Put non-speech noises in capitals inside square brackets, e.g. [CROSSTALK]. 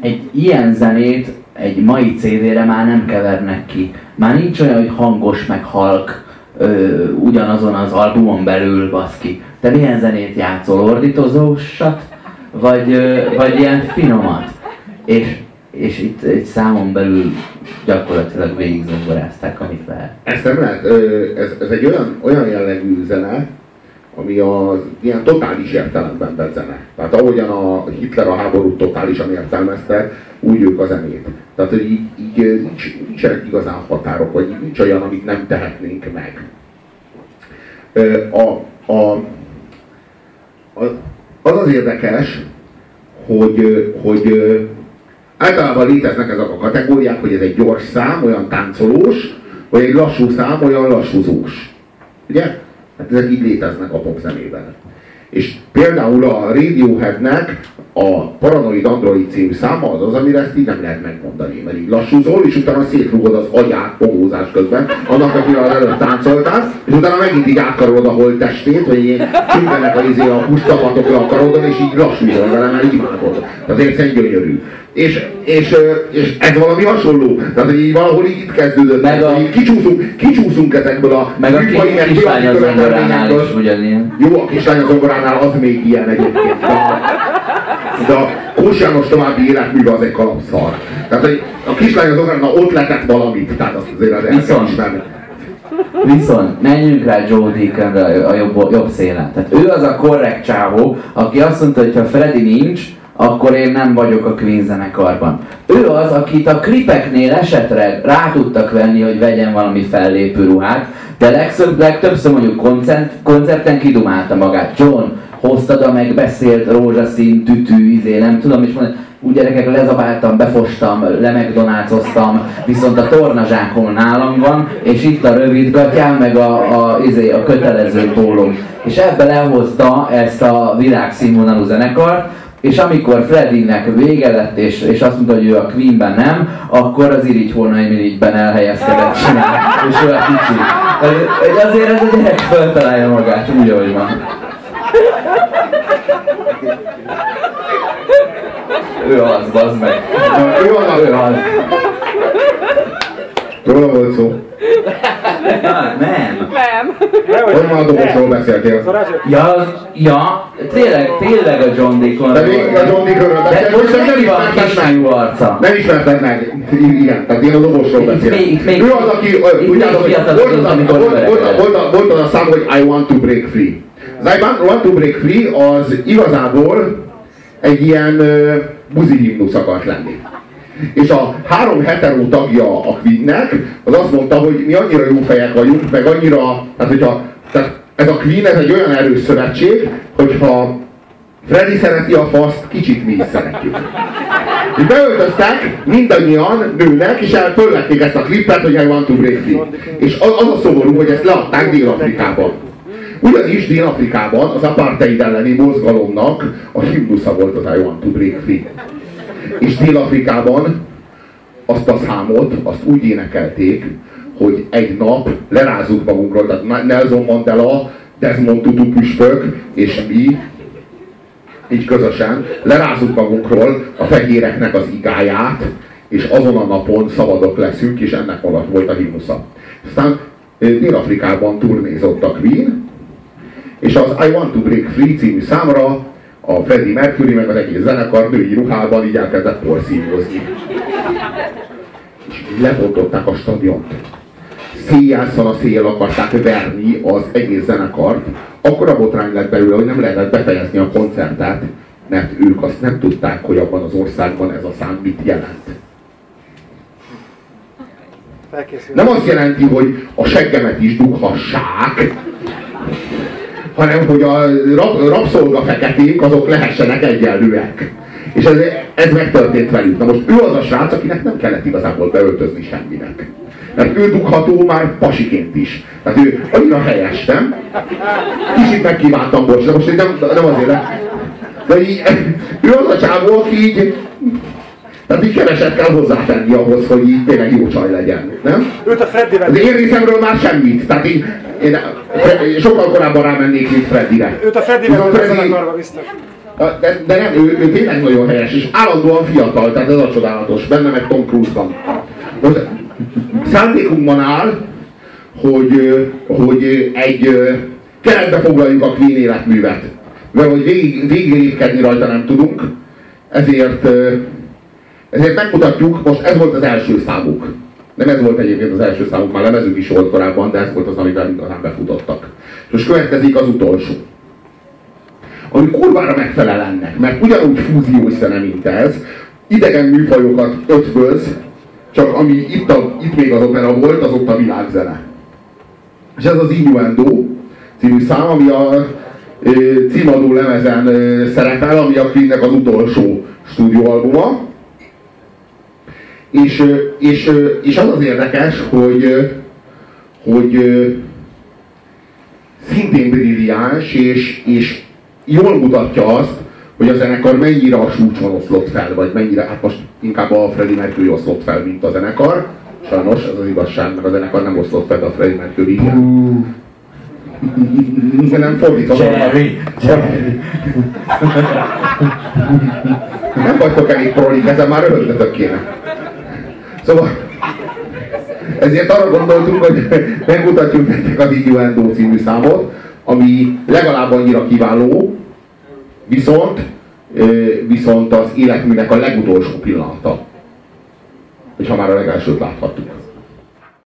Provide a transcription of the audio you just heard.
egy ilyen zenét egy mai CD-re már nem kevernek ki. Már nincs olyan, hogy hangos meg halk ö, ugyanazon az albumon belül, baszki. Te milyen zenét játszol? Ordítozósat? Vagy, ö, vagy ilyen finomat? És, és itt egy számon belül gyakorlatilag végig zongorázták, amit lehet. Ezt nem lehet, ez, ez egy olyan, olyan jellegű zene, ami az ilyen totális értelemben vett zene. Tehát ahogyan a Hitler a háborút totálisan értelmezte, úgy ők a zenét. Tehát hogy így, így nincs, nincsenek igazán határok, vagy nincs olyan, amit nem tehetnénk meg. A, a, a, az az érdekes, hogy, hogy általában léteznek ezek a kategóriák, hogy ez egy gyors szám, olyan táncolós, vagy egy lassú szám, olyan lassúzós. Ugye? Hát ezek így léteznek a popzenében. És például a Radioheadnek a Paranoid Android című száma az az, amire ezt így nem lehet megmondani. Mert így lassúzol, és utána szétrugod az agyát pogózás közben, annak, akire az előtt táncoltál, és utána megint így átkarolod a holttestét, hogy ilyen csüngenek a, izé a húszcsapatokra a karodon, és így lassúzol vele, mert imádod. Tehát egyszerűen gyönyörű. És, és, és ez valami hasonló. Tehát, hogy így valahol így itt kezdődött. Meg a... Így kicsúszunk, kicsúszunk ezekből a meg a kislány az zongoránál is ugyanilyen. Jó, a kislány az zongoránál az még ilyen egyébként. De [LAUGHS] de a Kós János további életműve az egy kalapszar. Tehát, hogy a kislány az zongoránál ott letett valamit. Tehát azt azért az kell ismerni. Viszont menjünk rá Joe Deaconra a jobb, jobb szélen. Tehát ő az a korrekt csávó, aki azt mondta, hogy ha Freddy nincs, akkor én nem vagyok a Queen zenekarban. Ő az, akit a klipeknél esetre rá tudtak venni, hogy vegyen valami fellépő ruhát, de legszöbb, legtöbbször mondjuk koncert, koncerten kidumálta magát. John, hoztad a megbeszélt rózsaszín tütű, izé, nem tudom, és mondani, úgy gyerekek lezabáltam, befostam, lemegdonácoztam, viszont a tornazsákom nálam van, és itt a rövid gatyám, meg a, a, izé, a kötelező pólom. És ebbe lehozta ezt a világszínvonalú zenekart, és amikor Freddynek vége lett, és, és azt mondta, hogy ő a Queenben nem, akkor az Irigy Hornaimirigyben elhelyezkedett csinál, és ő a kicsi. Azért ez a gyerek föltalálja magát úgy, ahogy van. Ő az, bazd meg. Ő az, ő az. Róla volt szó. Hát, nem. Nem. Hogy már a dobosról beszéltél? Ja, ja, tényleg, tényleg a John Deacon. De még a John Deaconről De beszéltél, most nem ismerted meg. arca. Nem ismerted meg. Igen, tehát én a dobosról Itt beszélek. ő az, aki, tudjátok, még hogy volt az a szám, hogy I want to break free. Az I want- to break free az igazából egy ilyen buzi himnusz akart lenni. És a három hetero tagja a Queennek, az azt mondta, hogy mi annyira jó fejek vagyunk, meg annyira, hát hogyha, tehát ez a Queen, ez egy olyan erős szövetség, hogyha Freddy szereti a faszt, kicsit mi is szeretjük. És beöltöztek mindannyian nőnek, és el fölvették ezt a klippet, hogy I want to break free. És az, az a szomorú, hogy ezt leadták Dél-Afrikában. Ugyanis Dél-Afrikában az apartheid elleni mozgalomnak a himnusza volt az I want to break free. És Dél-Afrikában azt a számot, azt úgy énekelték, hogy egy nap lerázzuk magunkról, tehát Nelson Mandela, Desmond Tutu püspök, és mi így közösen lerázzuk magunkról a fehéreknek az igáját, és azon a napon szabadok leszünk, és ennek alatt volt a himnusza. Aztán ö, Dél-Afrikában turnézott a Queen, és az I Want to Break Free című számra a Freddie Mercury meg az egész zenekar női ruhában így elkezdett porszívozni. És így lebontották a stadiont. Széjjel a széjjel akarták verni az egész zenekart. Akkor a botrány lett belőle, hogy nem lehetett befejezni a koncertet, mert ők azt nem tudták, hogy abban az országban ez a szám mit jelent. Nem azt jelenti, hogy a seggemet is dughassák, hanem hogy a rab, rabszolga feketék azok lehessenek egyenlőek. És ez, ez megtörtént velük. Na most ő az a srác, akinek nem kellett igazából beöltözni semminek. Mert ő dugható már pasiként is. Tehát ő annyira helyes, nem? Kicsit megkívántam, bocs, de most nem, nem azért, de, de így, ő az a csávó, aki így, tehát így keveset kell hozzátenni ahhoz, hogy így tényleg jó csaj legyen, nem? Őt a Freddyvel, Az én részemről már semmit. Tehát így, én, sokkal korábban rámennék, mint Freddyre. őt a Freddyvel a Freddy-. De, de nem, ő, ő tényleg nagyon helyes, és állandóan fiatal, tehát ez a csodálatos. Benne meg Tom Cruise van. Most szándékunkban áll, hogy, hogy egy keretbe foglaljuk a Queen életművet. Mert hogy végig, végig rajta nem tudunk, ezért, ezért megmutatjuk, most ez volt az első számuk. Nem ez volt egyébként az első számuk, már lemezük is volt korábban, de ez volt az, amivel igazán befutottak. Most következik az utolsó. Ami kurvára megfelel ennek, mert ugyanúgy fúziós zene, mint ez, idegen műfajokat ötvöz, csak ami itt, a, itt még az opera volt, az ott a világzene. És ez az Innuendo című szám, ami a címadó lemezen szerepel, ami a Queennek az utolsó stúdióalbuma. És, és, és az az érdekes, hogy, hogy szintén brilliáns, és, és jól mutatja azt, hogy a zenekar mennyire a súcson oszlott fel, vagy mennyire, hát most inkább a Freddie Mercury oszlott fel, mint a zenekar. Sajnos, ez az igazság, mert a zenekar nem oszlott fel a Freddie Mercury. De [LAUGHS] nem fordítva. Jerry, Jerry. Nem vagytok elég prolik, ezen már röhögnetek kéne. Szóval ezért arra gondoltunk, hogy megmutatjuk nektek az Innuendo című számot, ami legalább annyira kiváló, viszont, viszont az életműnek a legutolsó pillanata. Hogyha már a legelsőt láthattuk.